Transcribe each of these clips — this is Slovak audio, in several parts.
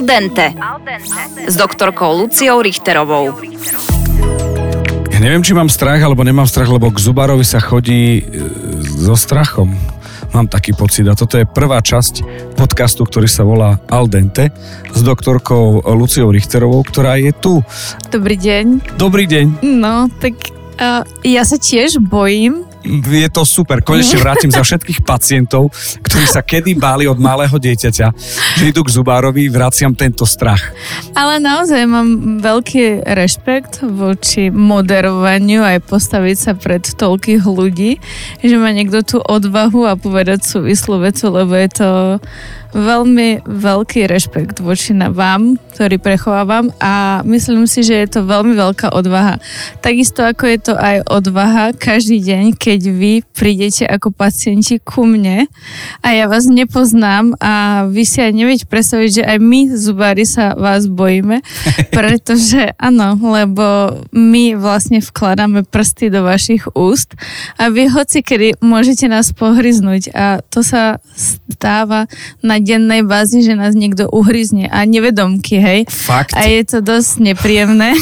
Al dente. S doktorkou Luciou Richterovou. Ja neviem, či mám strach, alebo nemám strach, lebo k Zubarovi sa chodí e, so strachom. Mám taký pocit. A toto je prvá časť podcastu, ktorý sa volá Al dente s doktorkou Luciou Richterovou, ktorá je tu. Dobrý deň. Dobrý deň. No, tak uh, ja sa tiež bojím, je to super. Konečne vrátim za všetkých pacientov, ktorí sa kedy báli od malého dieťaťa, že idú k zubárovi, vraciam tento strach. Ale naozaj mám veľký rešpekt voči moderovaniu aj postaviť sa pred toľkých ľudí, že má niekto tú odvahu a povedať súvislú vecu, lebo je to veľmi veľký rešpekt voči na vám, ktorý prechovávam a myslím si, že je to veľmi veľká odvaha. Takisto ako je to aj odvaha každý deň, keď vy prídete ako pacienti ku mne a ja vás nepoznám a vy si aj neviete predstaviť, že aj my zubári sa vás bojíme, pretože áno, lebo my vlastne vkladáme prsty do vašich úst a vy hoci kedy môžete nás pohryznúť a to sa stáva na dennej bázi, že nás niekto uhryzne a nevedomky, hej. Fakt? A je to dosť nepríjemné.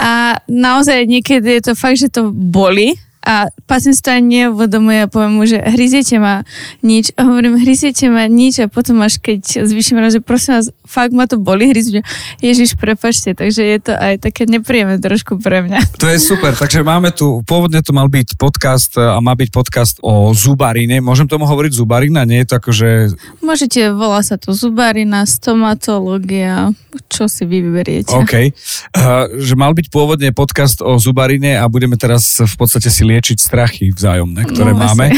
a naozaj niekedy je to fakt, že to boli, a neuvedomuje a poviem mu, že hryziete ma nič. A hovorím, hryziete ma nič a potom až keď zvýšim raz, že prosím vás, fakt ma to boli hryzť. Ježiš, prepačte, takže je to aj také nepríjemné trošku pre mňa. To je super, takže máme tu, pôvodne to mal byť podcast a má byť podcast o zubarine. Môžem tomu hovoriť zubarina? Nie je to ako, že... Môžete, volá sa to zubarina, stomatológia, čo si vy vyberiete. OK. Uh, že mal byť pôvodne podcast o zubarine a budeme teraz v podstate si liečiť strachy vzájomné, ktoré no, máme.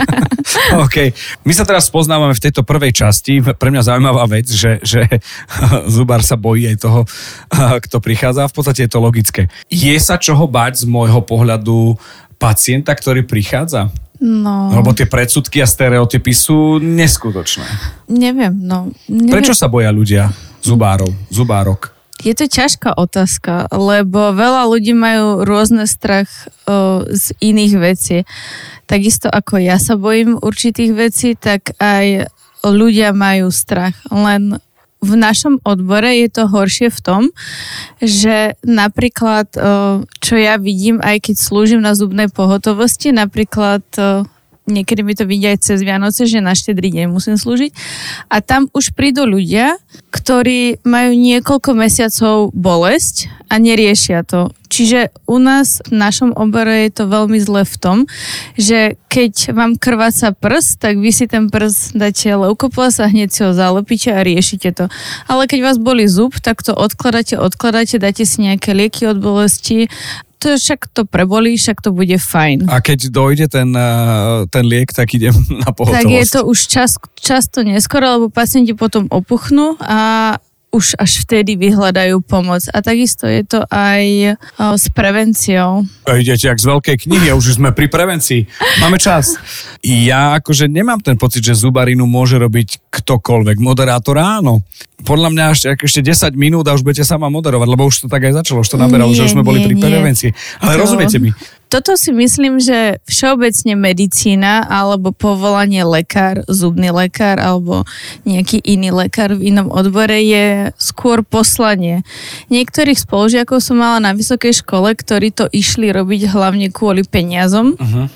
OK. My sa teraz poznávame v tejto prvej časti. Pre mňa zaujímavá vec, že, že zubár sa bojí aj toho, kto prichádza. V podstate je to logické. Je sa čoho bať z môjho pohľadu pacienta, ktorý prichádza? No. Lebo tie predsudky a stereotypy sú neskutočné. Neviem, no. Neviem. Prečo sa boja ľudia zubárov, zubárok? Je to ťažká otázka, lebo veľa ľudí majú rôzne strach o, z iných vecí. Takisto ako ja sa bojím určitých vecí, tak aj ľudia majú strach. Len v našom odbore je to horšie v tom, že napríklad, čo ja vidím, aj keď slúžim na zubnej pohotovosti, napríklad niekedy mi to vidia aj cez Vianoce, že na štedrý deň musím slúžiť. A tam už prídu ľudia, ktorí majú niekoľko mesiacov bolesť a neriešia to. Čiže u nás v našom obore je to veľmi zle v tom, že keď vám krváca prst, tak vy si ten prst dáte leukoplas a hneď si ho zalepíte a riešite to. Ale keď vás boli zub, tak to odkladáte, odkladáte, dáte si nejaké lieky od bolesti však to prebolí, však to bude fajn. A keď dojde ten, eh, ten liek, tak idem na pohotovosť. Tak je to už čas, často neskoro, lebo pacienti potom opuchnú a už až vtedy vyhľadajú pomoc. A takisto je to aj o, s prevenciou. Idete jak z veľkej knihy už sme pri prevencii. Máme čas. Ja akože nemám ten pocit, že zubarinu môže robiť ktokoľvek. Moderátor áno. Podľa mňa ešte, ešte 10 minút a už budete sama moderovať, lebo už to tak aj začalo, už to naberalo, nie, že už sme boli pri nie. prevencii. Ale to... rozumiete mi, toto si myslím, že všeobecne medicína alebo povolanie lekár, zubný lekár alebo nejaký iný lekár v inom odbore je skôr poslanie. Niektorých spolužiakov som mala na vysokej škole, ktorí to išli robiť hlavne kvôli peniazom. Uh-huh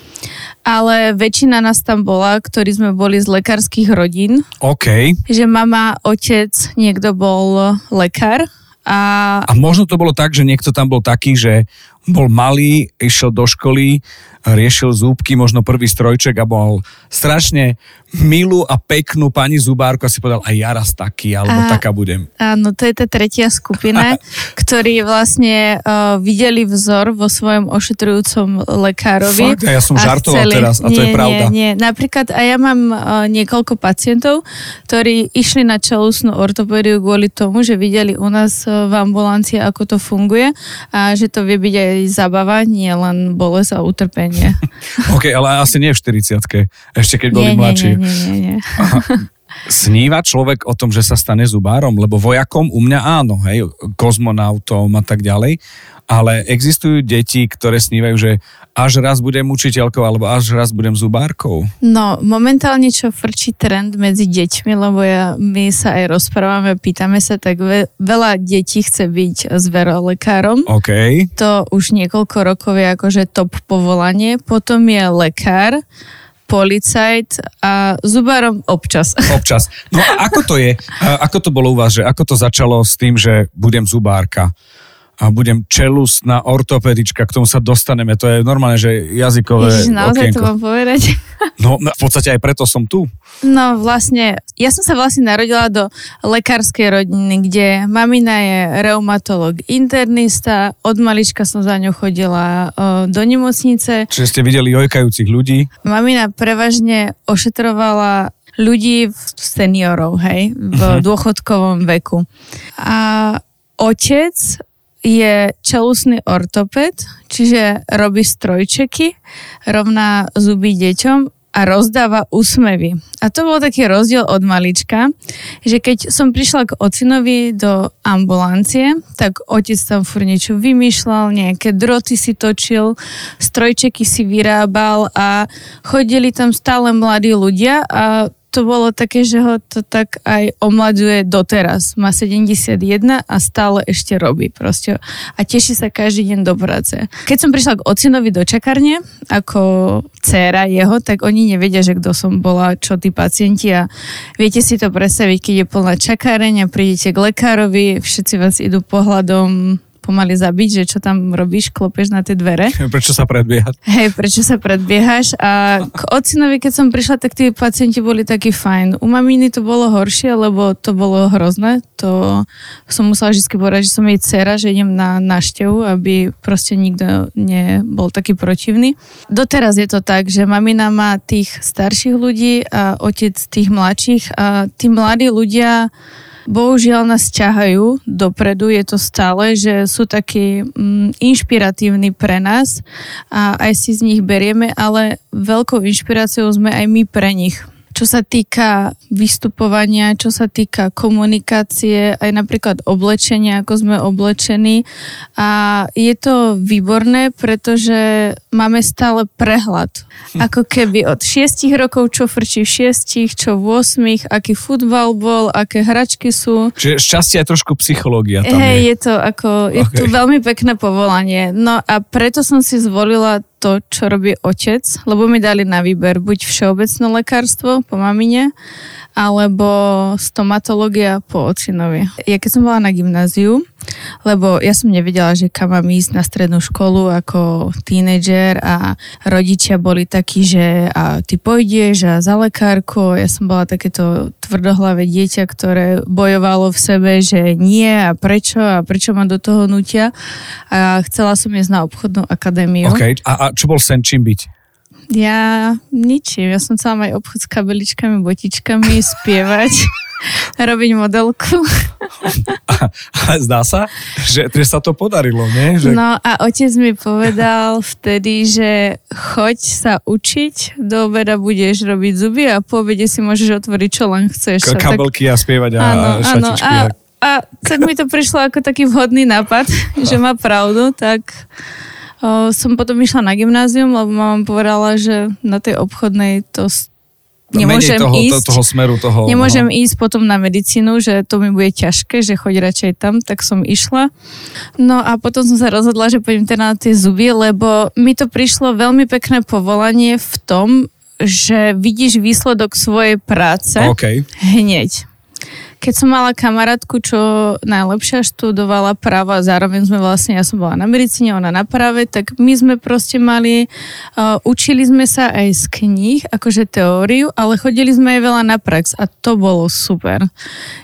ale väčšina nás tam bola, ktorí sme boli z lekárskych rodín. OK. Že mama, otec, niekto bol lekár. A... a možno to bolo tak, že niekto tam bol taký, že bol malý, išiel do školy, riešil zúbky, možno prvý strojček a bol strašne milú a peknú pani zubárku a si povedal, aj ja raz taký, alebo a, taká budem. Áno, to je tá tretia skupina, ktorí vlastne uh, videli vzor vo svojom ošetrujúcom lekárovi. Fakt, a ja som žartoval chceli, teraz a to nie, je pravda. Nie, nie. Napríklad, a ja mám uh, niekoľko pacientov, ktorí išli na čelusnú ortopédiu kvôli tomu, že videli u nás uh, v ambulancii, ako to funguje a že to vie byť aj zabava, nie len bolesť a utrpenie. OK, ale asi nie v 40 ešte keď boli nie, mladší. Nie, nie, nie, nie. Sníva človek o tom, že sa stane zubárom? Lebo vojakom u mňa áno, hej, kozmonautom a tak ďalej, ale existujú deti, ktoré snívajú, že až raz budem učiteľkou alebo až raz budem zubárkou? No, momentálne čo frčí trend medzi deťmi, lebo ja, my sa aj rozprávame, pýtame sa, tak ve, veľa detí chce byť zverolekárom. OK. To už niekoľko rokov je akože top povolanie. Potom je lekár, policajt a zubárom občas. Občas. No a ako to je? Ako to bolo u vás, že ako to začalo s tým, že budem zubárka? A budem čelustná ortopedička, k tomu sa dostaneme, to je normálne, že jazykové Ježiš, naozaj okienko. to mám povedať. No, v podstate aj preto som tu. No vlastne, ja som sa vlastne narodila do lekárskej rodiny, kde mamina je reumatolog internista, od malička som za ňou chodila do nemocnice. Čiže ste videli jojkajúcich ľudí. Mamina prevažne ošetrovala ľudí, seniorov, hej, v Mhm. dôchodkovom veku. A otec je čelusný ortoped, čiže robí strojčeky, rovná zuby deťom a rozdáva úsmevy. A to bol taký rozdiel od malička, že keď som prišla k ocinovi do ambulancie, tak otec tam fur niečo vymýšľal, nejaké droty si točil, strojčeky si vyrábal a chodili tam stále mladí ľudia a to bolo také, že ho to tak aj omladzuje doteraz. Má 71 a stále ešte robí proste. A teší sa každý deň do práce. Keď som prišla k ocinovi do čakárne, ako dcéra jeho, tak oni nevedia, že kto som bola, čo tí pacienti a viete si to predstaviť, keď je plná čakáreň a prídete k lekárovi, všetci vás idú pohľadom pomaly zabiť, že čo tam robíš, klopeš na tie dvere. Prečo sa predbiehať? Hej, prečo sa predbiehaš? A k ocinovi, keď som prišla, tak tí pacienti boli takí fajn. U maminy to bolo horšie, lebo to bolo hrozné. To som musela vždy povedať, že som jej dcera, že idem na návštevu, aby proste nikto nebol taký protivný. Doteraz je to tak, že mamina má tých starších ľudí a otec tých mladších a tí mladí ľudia bohužiaľ nás ťahajú dopredu, je to stále, že sú takí mm, inšpiratívni pre nás a aj si z nich berieme, ale veľkou inšpiráciou sme aj my pre nich. Čo sa týka vystupovania, čo sa týka komunikácie, aj napríklad oblečenia, ako sme oblečení. A je to výborné, pretože máme stále prehľad. Ako keby od 6 rokov, čo frčí v 6, čo v 8, aký futbal bol, aké hračky sú. Čiže šťastie je trošku psychológia tam Hej, je. je to ako, je to Okay. veľmi pekné povolanie. No a preto som si zvolila to, čo robí otec, lebo mi dali na výber buď všeobecné lekárstvo po mamine, alebo stomatológia po ocinovi. Ja keď som bola na gymnáziu, lebo ja som nevedela, že kam mám ísť na strednú školu ako tínedžer a rodičia boli takí, že a ty pôjdeš a za lekárku. Ja som bola takéto tvrdohlavé dieťa, ktoré bojovalo v sebe, že nie a prečo a prečo ma do toho nutia. A chcela som ísť na obchodnú akadémiu. OK. A, a čo bol sen čím byť? Ja ničím. Ja som chcela mať obchod s kabeličkami, botičkami, spievať, robiť modelku. A, a zdá sa, že, sa to podarilo, nie? Že... No a otec mi povedal vtedy, že choď sa učiť, do obeda budeš robiť zuby a po obede si môžeš otvoriť čo len chceš. K- A tak- kabelky a spievať a Áno, áno. šatičky. A, a tak mi to prišlo ako taký vhodný nápad, že má pravdu, tak o, som potom išla na gymnázium, lebo mama povedala, že na tej obchodnej to No, nemôžem toho, ísť. To, toho smeru, toho... Nemôžem ísť potom na medicínu, že to mi bude ťažké, že choď radšej tam, tak som išla. No a potom som sa rozhodla, že pôjdem teda na tie zuby, lebo mi to prišlo veľmi pekné povolanie v tom, že vidíš výsledok svojej práce No, OK. hneď. Keď som mala kamarátku, čo najlepšia študovala právo a zároveň sme vlastne, ja som bola na medicíne, ona na práve, tak my sme proste mali, uh, učili sme sa aj z kníh, akože teóriu, ale chodili sme aj veľa na prax a to bolo super.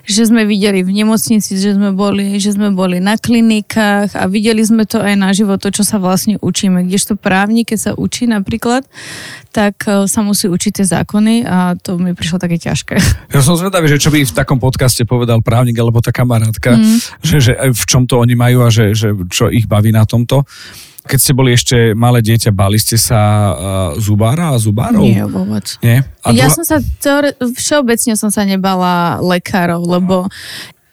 Že sme videli v nemocnici, že sme boli, že sme boli na klinikách a videli sme to aj na život, to, čo sa vlastne učíme. Kdežto právnik, keď sa učí napríklad, tak uh, sa musí učiť tie zákony a to mi prišlo také ťažké. Ja som zvedavý, že čo by v takom podcaste povedal právnik alebo tá kamarátka, Mm. že, že v čom to oni majú a že, že čo ich baví na tomto. Keď ste boli ešte malé dieťa, bali ste sa uh, zubára a zubárov? Nie, vôbec. Nie? A ja som sa, teore- všeobecne som sa nebala lekárov, lebo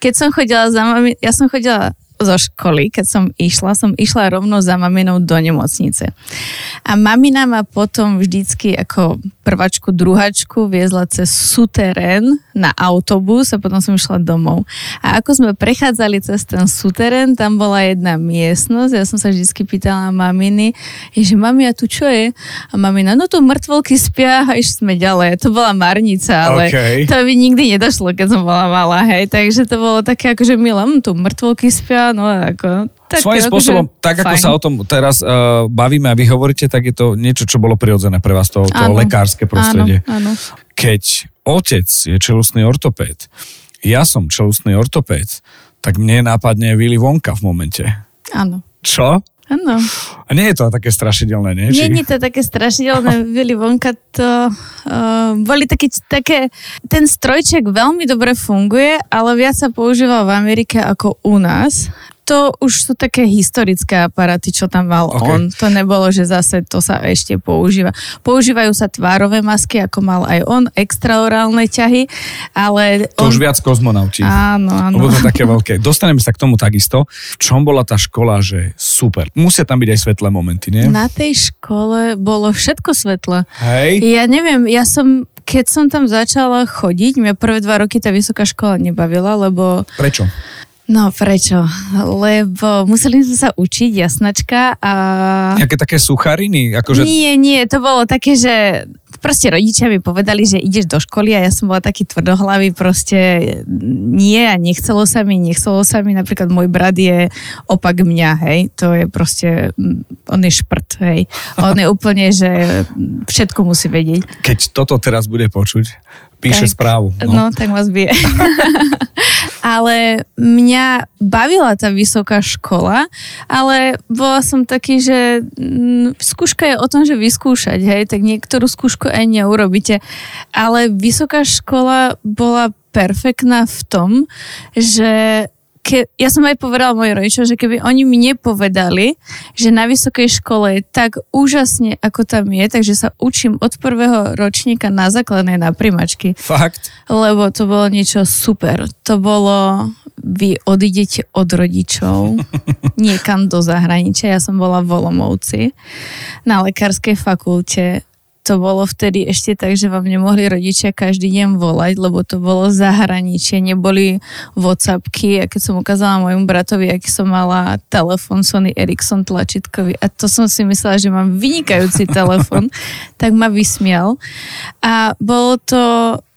keď som chodila za mami, ja som chodila zo školy, keď som išla, som išla rovno za maminou do nemocnice. A mamina ma potom vždycky ako prvačku, druhačku viezla cez suterén na autobus a potom som išla domov. A ako sme prechádzali cez ten suterén, tam bola jedna miestnosť, ja som sa vždycky pýtala maminy, že mami, a tu čo je? A mamina, no tu mŕtvolky spia a išli sme ďalej. To bola marnica, ale okay. to by nikdy nedošlo, keď som bola malá, hej. Takže to bolo také akože milé, hm, tu mŕtvolky spia, no ako... Svojím spôsobom, tak ako fajn. sa o tom teraz uh, bavíme a vy hovoríte, tak je to niečo, čo bolo prirodzené pre vás, to, to Áno, lekárske prostredie. Áno, áno. Keď otec je čelustný ortopéd, ja som čelustný ortopéd, tak mne nápadne Willy Wonka v momente. Áno. Čo? Áno. A nie je to také strašidelné, nie? Nie, nie to také strašidelné. Willy Wonka to uh, boli také, také... Ten strojček veľmi dobre funguje, ale viac sa používal v Amerike ako u nás. To už sú také historické aparáty, čo tam mal Ok. on. To nebolo, že zase to sa ešte používa. Používajú sa tvárové masky, ako mal aj on, extraorálne ťahy, ale... To on... už viac kozmonauti. Áno, áno. Lebo to také veľké. Dostaneme sa k tomu takisto. V čom bola tá škola, že super. Musia tam byť aj svetlé momenty, nie? Na tej škole bolo všetko svetlé. Hej. Ja neviem, ja som, keď som tam začala chodiť, mňa prvé dva roky tá vysoká škola nebavila, lebo... Prečo? No prečo? Lebo museli sme sa učiť, jasnačka a... Nejaké také suchariny? Akože... Nie, nie, to bolo také, že proste rodičia mi povedali, že ideš do školy a ja som bola taký tvrdohlavý, proste nie a nechcelo sa mi, nechcelo sa mi, napríklad môj brat je opak mňa, hej, to je proste, mm, on je šprt, hej, on je úplne, že všetko musí vedieť. Keď toto teraz bude počuť, píše Tak, správu. No. no, tak vás bije. ale mňa bavila tá vysoká škola, ale bola som taký, že mm, skúška je o tom, že vyskúšať, hej, tak niektorú skúšku aj neurobíte. Ale vysoká škola bola perfektná v tom, že ke, ja som aj povedala mojim rodičom, že keby oni mi nepovedali, že na vysokej škole je tak úžasne, ako tam je, takže sa učím od prvého ročníka na základnej na primačky Fakt? lebo to bolo niečo super. To bolo, vy odídete od rodičov niekam do zahraničia. Ja som bola v Olomouci na lekárskej fakulte. To bolo vtedy ešte tak, že vám nemohli rodičia každý deň volať, lebo to bolo zahraničie, neboli Whatsappky. A keď som ukázala môjmu bratovi, aký som mala telefon Sony Ericsson tlačítkový a to som si myslela, že mám vynikajúci telefon, tak ma vysmial. A bolo to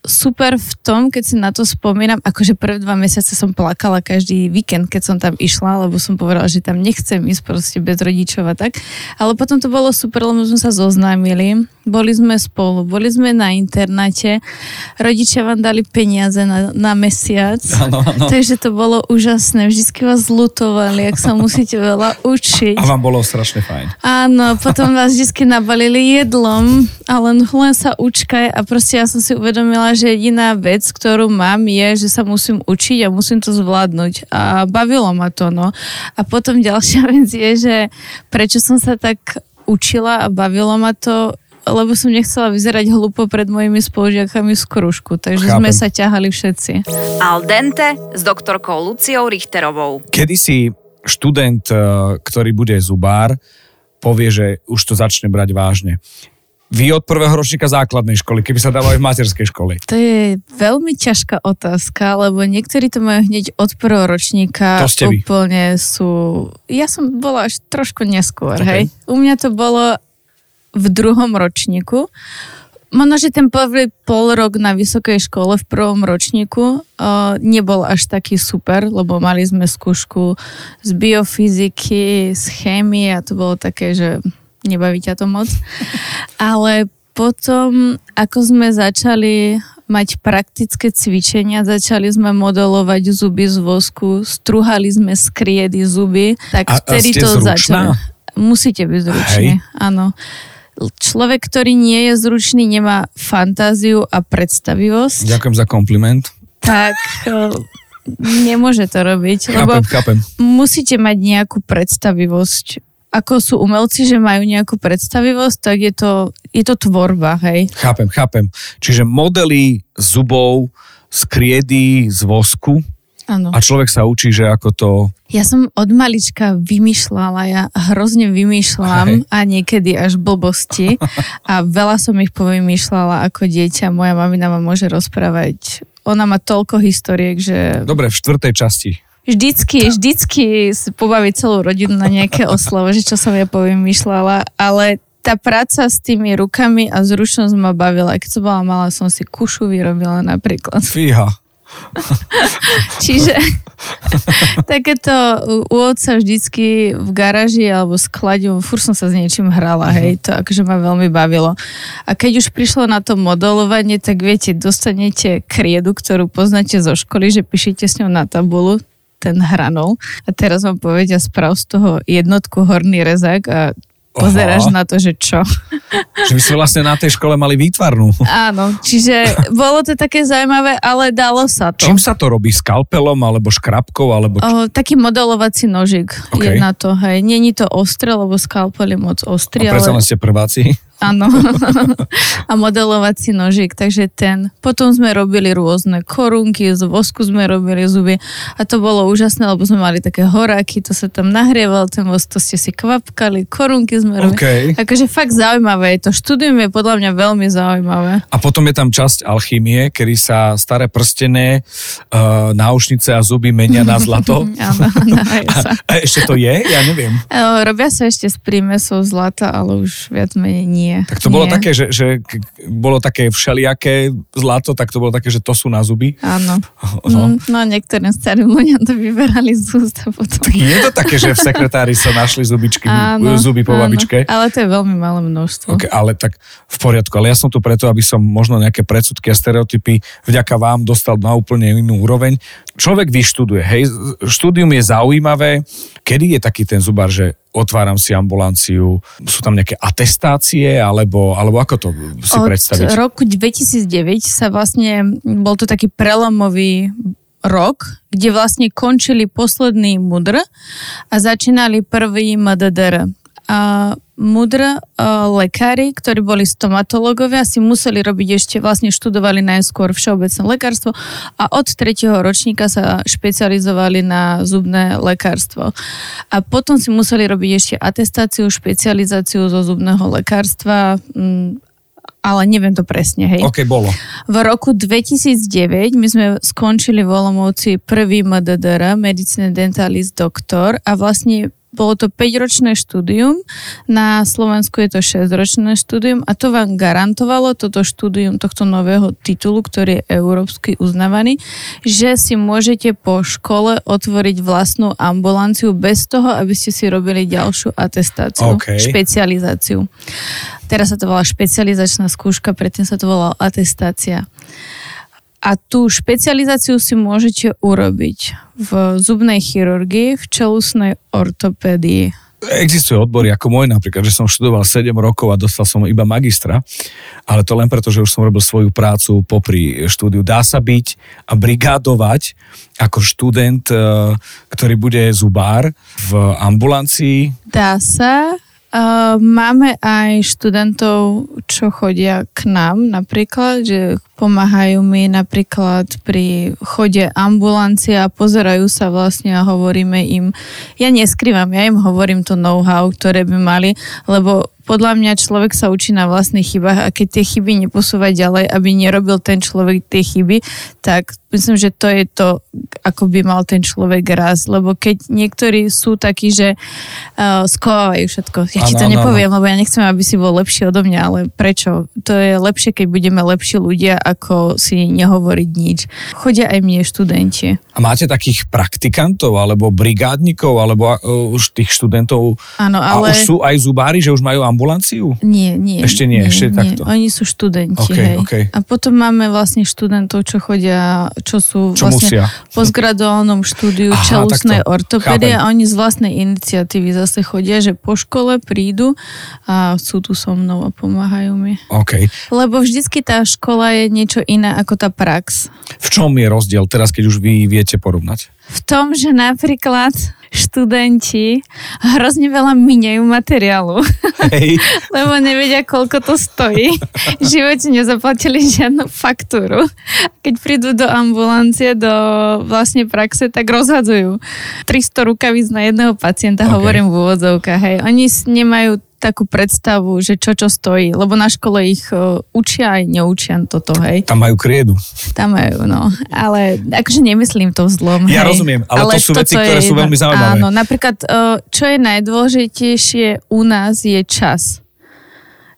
super v tom, keď si na to spomínam, akože prvé dva mesiace som plakala každý víkend, keď som tam išla, lebo som povedala, že tam nechcem ísť proste bez rodičov a tak. Ale potom to bolo super, lebo sme sa zoznámili, boli sme spolu, boli sme na internáte, rodičia vám dali peniaze na, na mesiac. Áno, áno. Takže to bolo úžasné, vždycky vás zlutovali, ak sa musíte veľa učiť. A vám bolo strašne fajn. Áno, potom vás vždy nabalili jedlom a len, len sa učkaj a proste ja som si uvedomila, že jediná vec, ktorú mám je, že sa musím učiť a musím to zvládnuť a bavilo ma to, no. A potom ďalšia vec je, že prečo som sa tak učila a bavilo ma to, lebo som nechcela vyzerať hlúpo pred mojimi spolužiakami z kružku, takže Chápem. sme sa ťahali všetci. Al dente s doktorkou Luciou Richterovou. Kedy si študent, eh, ktorý bude zubár, povie, že už to začne brať vážne. Vy od prvého ročníka základnej školy, keby sa aj v materskej škole. To je veľmi ťažká otázka, lebo niektorí to majú hneď od prvého ročníka. To ste vy. Úplne sú... Ja som bola až trošku neskôr, Ok. hej. U mňa to bolo v druhom ročníku. Možno, že ten prvý pol rok na vysokej škole v prvom ročníku uh, nebol až taký super, lebo mali sme skúšku z biofyziky, z chémie a to bolo také, že nebaví ťa to moc. Ale potom, ako sme začali mať praktické cvičenia, začali sme modelovať zuby z vosku, struhali sme z kriedy zuby, tak A- a vtedy ste to zručná? začalo. Musíte byť zručný, áno. Človek, ktorý nie je zručný, nemá fantáziu a predstavivosť, Ďakujem za kompliment. tak nemôže to robiť, lebo Chápem, chápem. musíte mať nejakú predstavivosť ako sú umelci, že majú nejakú predstavivosť, tak je to, je to tvorba, hej. Chápem, chápem. Čiže modely zubov z kriedy, z vosku Áno. a človek sa učí, že ako to... Ja som od malička vymýšľala, ja hrozne vymýšľam Hej. a niekedy až blbosti a veľa som ich povymýšľala ako dieťa. Moja mamina ma môže rozprávať. Ona má toľko historiek, že Dobre, v štvrtej časti. Vždycky, vždycky pobaví celú rodinu na nejaké oslove, že čo som ja povymýšľala, ale tá práca s tými rukami a zručnosť ma bavila. Keď som bola malá, som si kušu vyrobila napríklad. Fíha. Čiže takéto u- u otca vždycky v garáži alebo sklade, fur som sa s niečím hrala, hej, to akože ma veľmi bavilo. A keď už prišlo na to modelovanie, tak viete, dostanete kriedu, ktorú poznáte zo školy, že píšete s ňou na tabulu, ten hranol. A teraz vám povedia, sprav z toho jednotku horný rezák a pozeráš Aha. na to, že čo. Že by sme vlastne na tej škole mali výtvarnú. Áno, čiže bolo to také zaujímavé, ale dalo sa to. Čím sa to robí? Skalpelom, alebo škrabkou, alebo... O, taký modelovací nožik OK. je na to, hej. Není to ostré, lebo skalpel je moc ostrý, A predsa ale ste prváci. Áno. a modelovací nožik, takže ten. Potom sme robili rôzne korunky, z vosku sme robili zuby a to bolo úžasné, lebo sme mali také horáky, to sa tam nahrieval, ten vosk, to ste si kvapkali, korunky sme robili. OK. Akože fakt zaujímavé je to. Štúdium je podľa mňa veľmi zaujímavé. A potom je tam časť alchymie, kedy sa staré prstené, uh, náušnice a zuby menia na zlato. Áno, sa. A ešte to je? Ja neviem. E, Robia sa ešte s prímesou zlata, ale už viac menej nie. Tak to bolo Nie. také, že, že bolo také všelijaké zlato, tak to bolo také, že to sú na zuby. Áno. No. No, no niektorým starým ľuďom to vyberali z úst a potom... Tak je to také, že v sekretári sa našli zubičky, zuby po áno. babičke. Ale to je veľmi malé množstvo. Okay, ale tak v poriadku. Ale ja som tu preto, aby som možno nejaké predsudky a stereotypy vďaka vám dostal na úplne inú úroveň. Človek vyštuduje, hej, štúdium je zaujímavé. Kedy je taký ten zubar, že otváram si ambulanciu, sú tam nejaké atestácie, alebo, alebo ako to si Od predstaviť? roku 2009 sa vlastne, bol to taký prelomový rok, kde vlastne končili posledný mudr a začínali prvý MDDR. A mudr a lekári, ktorí boli stomatológovia, si museli robiť ešte, vlastne študovali najskôr všeobecné lekárstvo a od tretieho ročníka sa špecializovali na zubné lekárstvo. A potom si museli robiť ešte atestáciu, špecializáciu zo zubného lekárstva, mm, ale neviem to presne, hej. OK, bolo. V roku 2009 my sme skončili v Olomouci prvý MDDR, Medicine Dentalist Doktor a vlastne bolo to 5-ročné štúdium, na Slovensku je to 6-ročné štúdium a to vám garantovalo toto štúdium tohto nového titulu, ktorý je európsky uznávaný, že si môžete po škole otvoriť vlastnú ambulanciu bez toho, aby ste si robili ďalšiu atestáciu, OK. špecializáciu. Teraz sa to volá špecializačná skúška, predtým sa to volala atestácia. A tú špecializáciu si môžete urobiť v zubnej chirurgii, v čelusnej ortopédii. Existuje odbory ako môj napríklad, že som študoval 7 rokov a dostal som iba magistra, ale to len preto, že už som robil svoju prácu popri štúdiu. Dá sa byť a brigádovať ako študent, e, ktorý bude zubár v ambulancii. Dá sa. Uh, máme aj študentov, čo chodia k nám napríklad, že pomáhajú mi napríklad pri chode ambulancia a pozerajú sa vlastne a hovoríme im, ja neskrývam, ja im hovorím to know-how, ktoré by mali, lebo podľa mňa človek sa učí na vlastných chybách a keď tie chyby neposúva ďalej, aby nerobil ten človek tie chyby, tak myslím, že to je to, ako by mal ten človek raz, lebo keď niektorí sú takí, že uh, skovávajú všetko. Ja ti Áno, to áno, nepoviem, lebo ja nechcem, aby si bol lepší odo mňa, ale prečo? To je lepšie, keď budeme lepší ľudia, ako si nehovoriť nič. Chodia aj mne študenti. A máte takých praktikantov, alebo brigádnikov, alebo uh, už tých študentov. Áno, A ale... už sú aj zubári, že už majú ambulanciu? Nie, nie. Ešte nie, ešte takto. Oni sú študenti, OK, hej. OK. A potom máme vlastne študentov, čo chodia, čo sú Čo vlastne musia. postgraduálnom štúdiu Aha, čelusnej ortopédie a oni z vlastnej iniciatívy zase chodia, že po škole prídu a sú tu so mnou a pomáhajú mi. OK. Lebo vždycky tá škola je niečo iné ako tá prax. V čom je rozdiel teraz, keď už vy viete porovnať? V tom, že napríklad študenti hrozne veľa minejú materiálu. Hej. Lebo nevedia, koľko to stojí. V živote nezaplatili žiadnu faktúru. Keď prídu do ambulancie, do vlastne praxe, tak rozhadzujú 300 rukavíc na jedného pacienta, okay. hovorím v úvodzovkách. Hej. Oni nemajú takú predstavu, že čo čo stojí, lebo na škole ich uh, učia aj neučia toto, hej. Tam majú kriedu. Tam majú, no. Ale akože nemyslím to zlom, Ja hej. rozumiem, ale, ale to sú veci, ktoré sú veľmi zaujímavé. Áno, napríklad, uh, čo je najdôležitejšie u nás je čas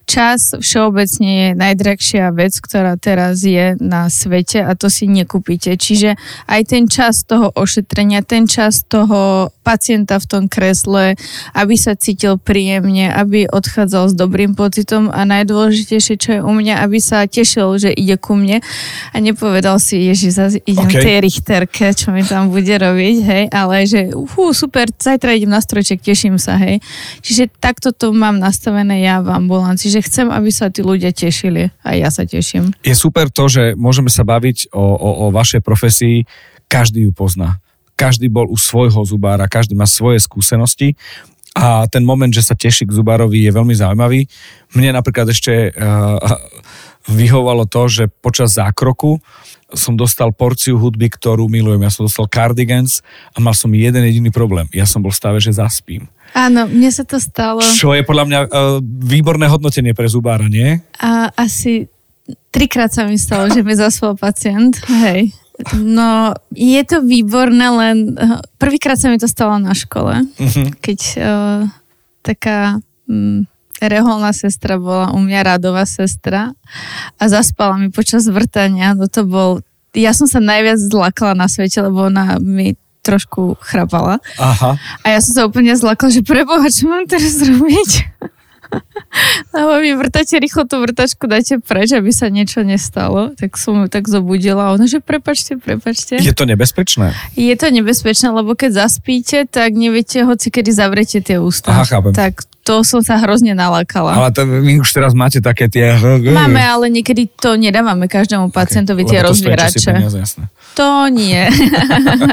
čas všeobecne je najdrahšia vec, ktorá teraz je na svete a to si nekúpite. Čiže aj ten čas toho ošetrenia, ten čas toho pacienta v tom kresle, aby sa cítil príjemne, aby odchádzal s dobrým pocitom a najdôležitejšie, čo je u mňa, aby sa tešil, že ide ku mne a nepovedal si, ježi, zase idem okay. tej richterke, čo mi tam bude robiť, hej, ale že uhú, super, zajtra idem na strojček, teším sa, hej. Čiže takto to mám nastavené ja v ambulancii, že chcem, aby sa tí ľudia tešili a ja sa teším. Je super to, že môžeme sa baviť o, o, o vašej profesii, každý ju pozná každý bol u svojho zubára, každý má svoje skúsenosti a ten moment, že sa teší k zubárovi je veľmi zaujímavý. Mne napríklad ešte uh, vyhovalo to, že počas zákroku som dostal porciu hudby, ktorú milujem. Ja som dostal Cardigans a mal som jeden jediný problém. Ja som bol v stave, že zaspím. Áno, mne sa to stalo. Čo je podľa mňa uh, výborné hodnotenie pre zubára, nie? A asi trikrát sa mi stalo, že mi zaspal pacient. Hej. No, je to výborné, len eh, prvýkrát sa mi to stalo na škole, uh-huh. keď uh, taká um, reholná sestra bola u mňa radová sestra a zaspala mi počas vrtania. No to bol, ja som sa najviac zlakla na svete, lebo ona mi trošku chrapala. Aha. A ja som sa úplne zlakla, že preboha, čo mám teraz robiť? Lebo mi vrtáte rýchlo tú vrtačku, dajte preč, aby sa niečo nestalo. Tak som ju tak zobudila ona, že prepačte, prepačte. Je to nebezpečné? Je to nebezpečné, lebo keď zaspíte, tak neviete hoci kedy zavrete tie ústa. Aha, chápem. Tak to som sa hrozne nalákala. Ale to, vy už teraz máte také tie... Máme, ale niekedy to nedávame každému pacientovi okay, tie rozvierače. To nie.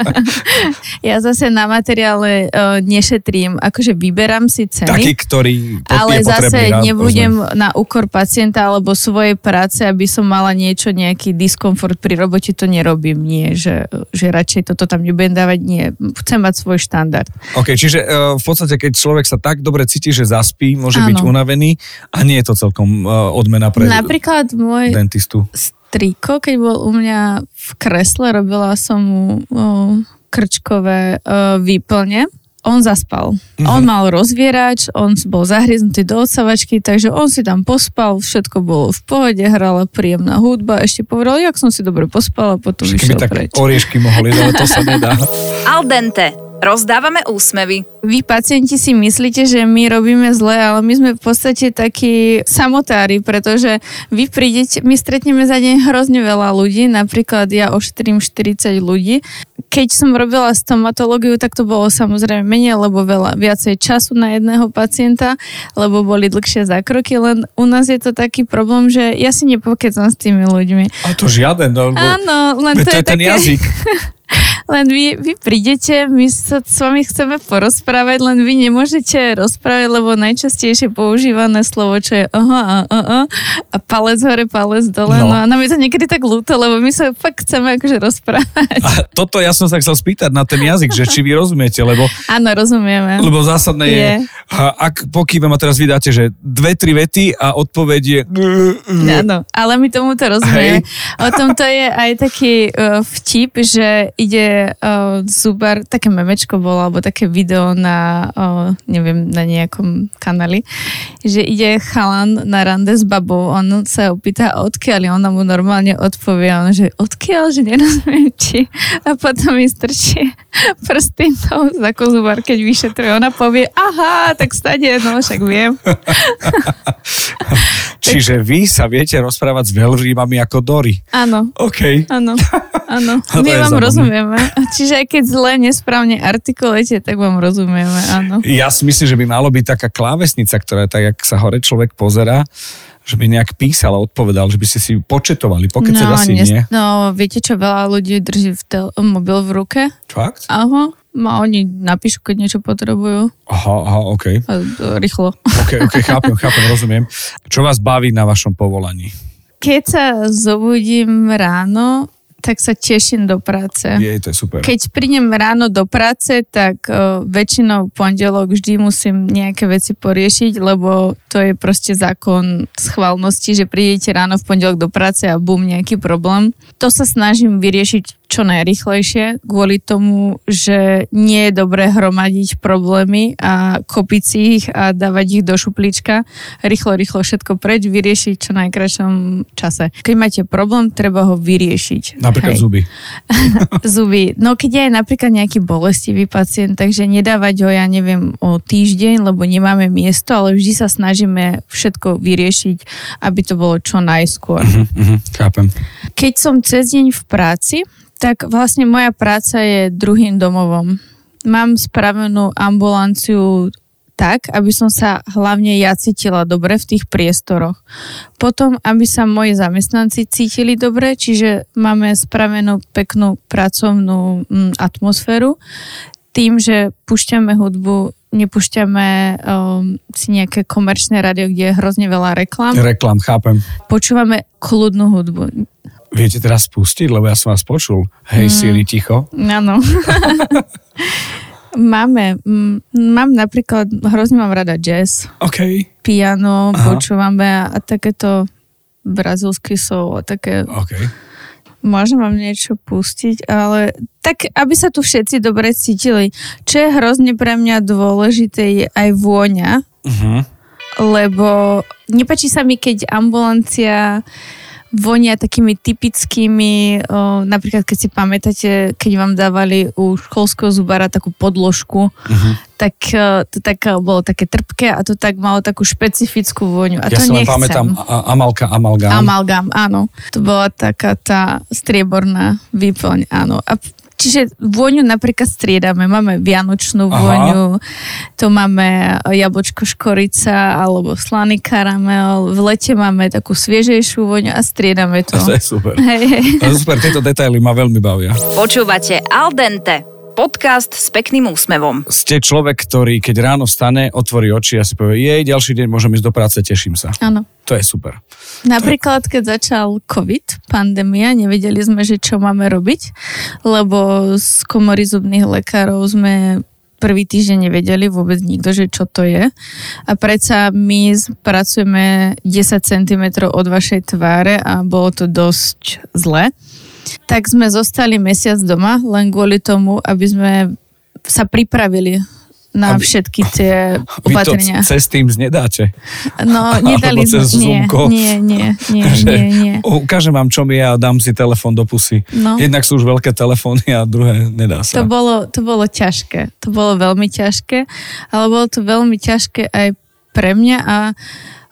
ja zase na materiále uh, nešetrím, akože vyberám si ceny. Taký, ktorý Ale zase nebudem rozumiem. na úkor pacienta alebo svojej práce, aby som mala niečo, nejaký diskomfort pri robote, to nerobím. Nie, že, že radšej toto tam nebudem dávať, nie. Chcem mať svoj štandard. OK, čiže uh, v podstate, keď človek sa tak dobre cíti, že zaspí, môže Áno. byť unavený a nie je to celkom uh, odmena pre Napríklad môj dentistu. striko, keď bol u mňa v kresle, robila som mu uh, krčkové uh, výplne on zaspal. Mm-hmm. On mal rozvierač, on bol zahryznutý do odsavačky, takže on si tam pospal, všetko bolo v pohode, hrala príjemná hudba, ešte povedal, jak som si dobre pospal a potom Však išiel tak oriešky mohli, ale to sa nedá. Al dente. Rozdávame úsmevy. Vy pacienti si myslíte, že my robíme zle, ale my sme v podstate takí samotári, pretože vy prídete, my stretneme za deň hrozne veľa ľudí, napríklad ja ošetrím 40 ľudí. Keď som robila stomatológiu, tak to bolo samozrejme menej, lebo veľa, viacej času na jedného pacienta, lebo boli dlhšie zákroky, len u nás je to taký problém, že ja si nepokecam s tými ľuďmi. A to žiaden, no, Áno, len to, to je, je ten také... jazyk. Len vy, vy prídete, my sa s vami chceme porozprávať, len vy nemôžete rozprávať, lebo najčastejšie používané slovo, čo je aha, aha, aha, a palec hore, palec dole. No. no a nám je to niekedy tak ľúto, lebo my sa fakt chceme akože rozprávať. A toto ja som sa chcel spýtať na ten jazyk, že či vy rozumiete, lebo... Áno, rozumieme. Lebo zásadné je, je ak pokývam a teraz vydáte, že dve, tri vety a odpoveď je... Áno, ale my tomu to rozumieme. O tom to je aj taký uh, vtip, že ide uh, zubar, také memečko bolo, alebo také video na, uh, neviem, na nejakom kanáli, že ide chalan na rande s babou, on sa opýta odkiaľ, ona mu normálne odpovie, on že odkiaľ, že nerozumiem či. A potom mi strčí prsty za zubar, keď vyšetruje. Ona povie, aha, tak stade, no však viem. Čiže vy sa viete rozprávať s veľrýbami ako Dory. Áno. OK. Áno. Áno, my vám zábavné. rozumieme. Čiže aj keď zle, nesprávne artikulujete, tak vám rozumieme, áno. Ja si myslím, že by malo byť taká klávesnica, ktorá tak, jak sa hore človek pozera, že by nejak písal a odpovedal, že by ste si početovali. Pokecať no, asi nes- nie. no, viete čo, veľa ľudí drží v tel- mobil v ruke. Fakt? Aha, a oni napíšu, keď niečo potrebujú. Aha, aha, OK. A, rýchlo. OK, OK, chápem, chápem, rozumiem. Čo vás baví na vašom povolaní? Keď sa zobudím ráno, tak sa teším do práce. Je, to je super. Keď prídem ráno do práce, tak uh, väčšinou v pondelok vždy musím nejaké veci poriešiť, lebo to je proste zákon schválnosti, že prídete ráno v pondelok do práce a bum, nejaký problém. To sa snažím vyriešiť čo najrychlejšie, kvôli tomu, že nie je dobré hromadiť problémy a kopiť si ich a dávať ich do šuplíčka. Rýchlo, rýchlo všetko preč, vyriešiť čo najkračom čase. Keď máte problém, treba ho vyriešiť. Napríklad Hej zuby. zuby. No keď je napríklad nejaký bolestivý pacient, takže nedávať ho, ja neviem, o týždeň, lebo nemáme miesto, ale vždy sa snažíme všetko vyriešiť, aby to bolo čo najskôr. Mhm, mhm, chápem. Keď som cez deň v práci, tak vlastne moja práca je druhým domovom. Mám spravenú ambulanciu tak, aby som sa hlavne ja cítila dobre v tých priestoroch. Potom, aby sa moji zamestnanci cítili dobre, čiže máme spravenú peknú pracovnú mm, atmosféru tým, že púšťame hudbu, nepúšťame um, si nejaké komerčné rádio, kde je hrozne veľa reklam. Reklam, chápem. Počúvame kľudnú hudbu. Viete teraz spustiť, lebo ja som vás počul. Hej, Mm. Siri, ticho. Áno. Máme, mm, mám napríklad, hrozne mám rada jazz, OK, piano, Aha. počúvame a, a takéto brazilský soul a také, OK. môžem vám niečo pustiť, ale tak, aby sa tu všetci dobre cítili. Čo je hrozne pre mňa dôležité, je aj vôňa, Uh-huh. lebo nepačí sa mi, keď ambulancia vonia takými typickými, o, napríklad keď si pamätáte, keď vám dávali u školského zubára takú podložku, Uh-huh. tak e, to tak e, bolo také trpké a to tak malo takú špecifickú vôňu. A Ja to si nechcem. pamätám a- Amalka, Amalgám. Amalgam, áno. To bola taká tá strieborná výplň, áno. A Čiže vôňu napríklad striedame. Máme vianočnú Aha. vôňu, to máme jablčko škorica alebo slaný karamel. V lete máme takú sviežejšiu vôňu a striedame to. To je super. Hej, hej. To je super, tieto detaily ma veľmi bavia. Počúvate Al Dente, podcast s pekným úsmevom. Ste človek, ktorý keď ráno vstane, otvorí oči a si povie, jej, ďalší deň môžem ísť do práce, teším sa. Áno. To je super. Napríklad, keď začal COVID, pandémia, nevedeli sme, že čo máme robiť, lebo z komory zubných lekárov sme prvý týždeň nevedeli vôbec nikto, že čo to je. A predsa my z- pracujeme 10 cm od vašej tváre a bolo to dosť zle. Tak sme zostali mesiac doma, len kvôli tomu, aby sme sa pripravili na Aby- všetky tie Vy to opatrenia. cez Teams nedáte. No, nedali sme, nie, nie, nie, nie, nie, nie. Ukážem vám, čo mi je a dám si telefón do pusy. No. Jednak sú už veľké telefóny a druhé nedá sa. To bolo, to bolo ťažké. To bolo veľmi ťažké, ale bolo to veľmi ťažké aj pre mňa a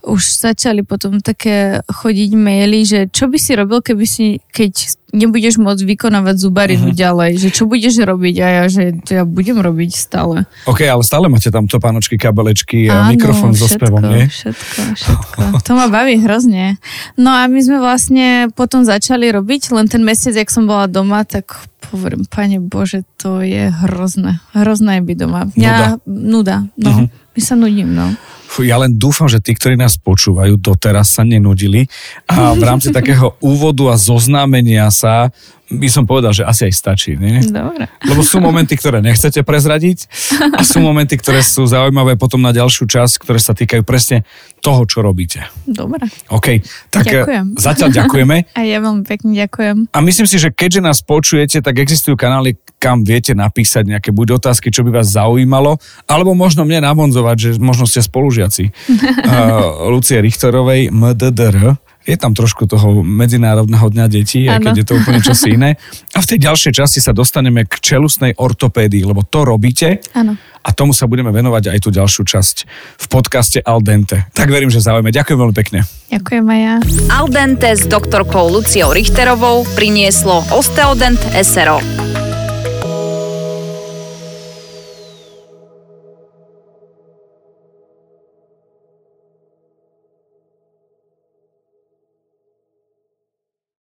už začali potom také chodiť maily, že čo by si robil, keby si, keď nebudeš môcť vykonávať zubarinu Mhm. uh-huh. ďalej, že čo budeš robiť a ja, že to ja budem robiť stále. OK, ale stále máte tam topánočky, kabelečky a mikrofón so všetko, spevom, nie? Všetko, všetko. To ma baví hrozne. No a my sme vlastne potom začali robiť, len ten mesiac, jak som bola doma, tak hovorím, pane Bože, to je hrozné. Hrozné je byť doma. Mňa, nuda. No, Mhm. my sa nudím, no. Fú, ja len dúfam, že tí, ktorí nás počúvajú, doteraz sa nenudili a v rámci takého úvodu a zoznámenia sa by som povedal, že asi aj stačí, nie? Dobre. Lebo sú momenty, ktoré nechcete prezradiť a sú momenty, ktoré sú zaujímavé potom na ďalšiu časť, ktoré sa týkajú presne toho, čo robíte. Dobre. OK, tak eh, Ďakujem. zatiaľ ďakujeme. A ja veľmi pekne ďakujem. A myslím si, že keďže nás počujete, tak existujú kanály, kam viete napísať nejaké buď otázky, čo by vás zaujímalo, alebo možno mne nabonzovať, že možno ste spolužiaci uh, Lucie Richterovej, MDDR. Je tam trošku toho Medzinárodného dňa detí, aj keď je to úplne čosi iné. A v tej ďalšej časti sa dostaneme k čelusnej ortopédii, lebo to robíte Áno. a tomu sa budeme venovať aj tú ďalšiu časť v podcaste Al Dente. Tak verím, že zaujíme. Ďakujem veľmi pekne. Ďakujem aj ja. Al Dente s doktorkou Luciou Richterovou prinieslo Osteodent SRO.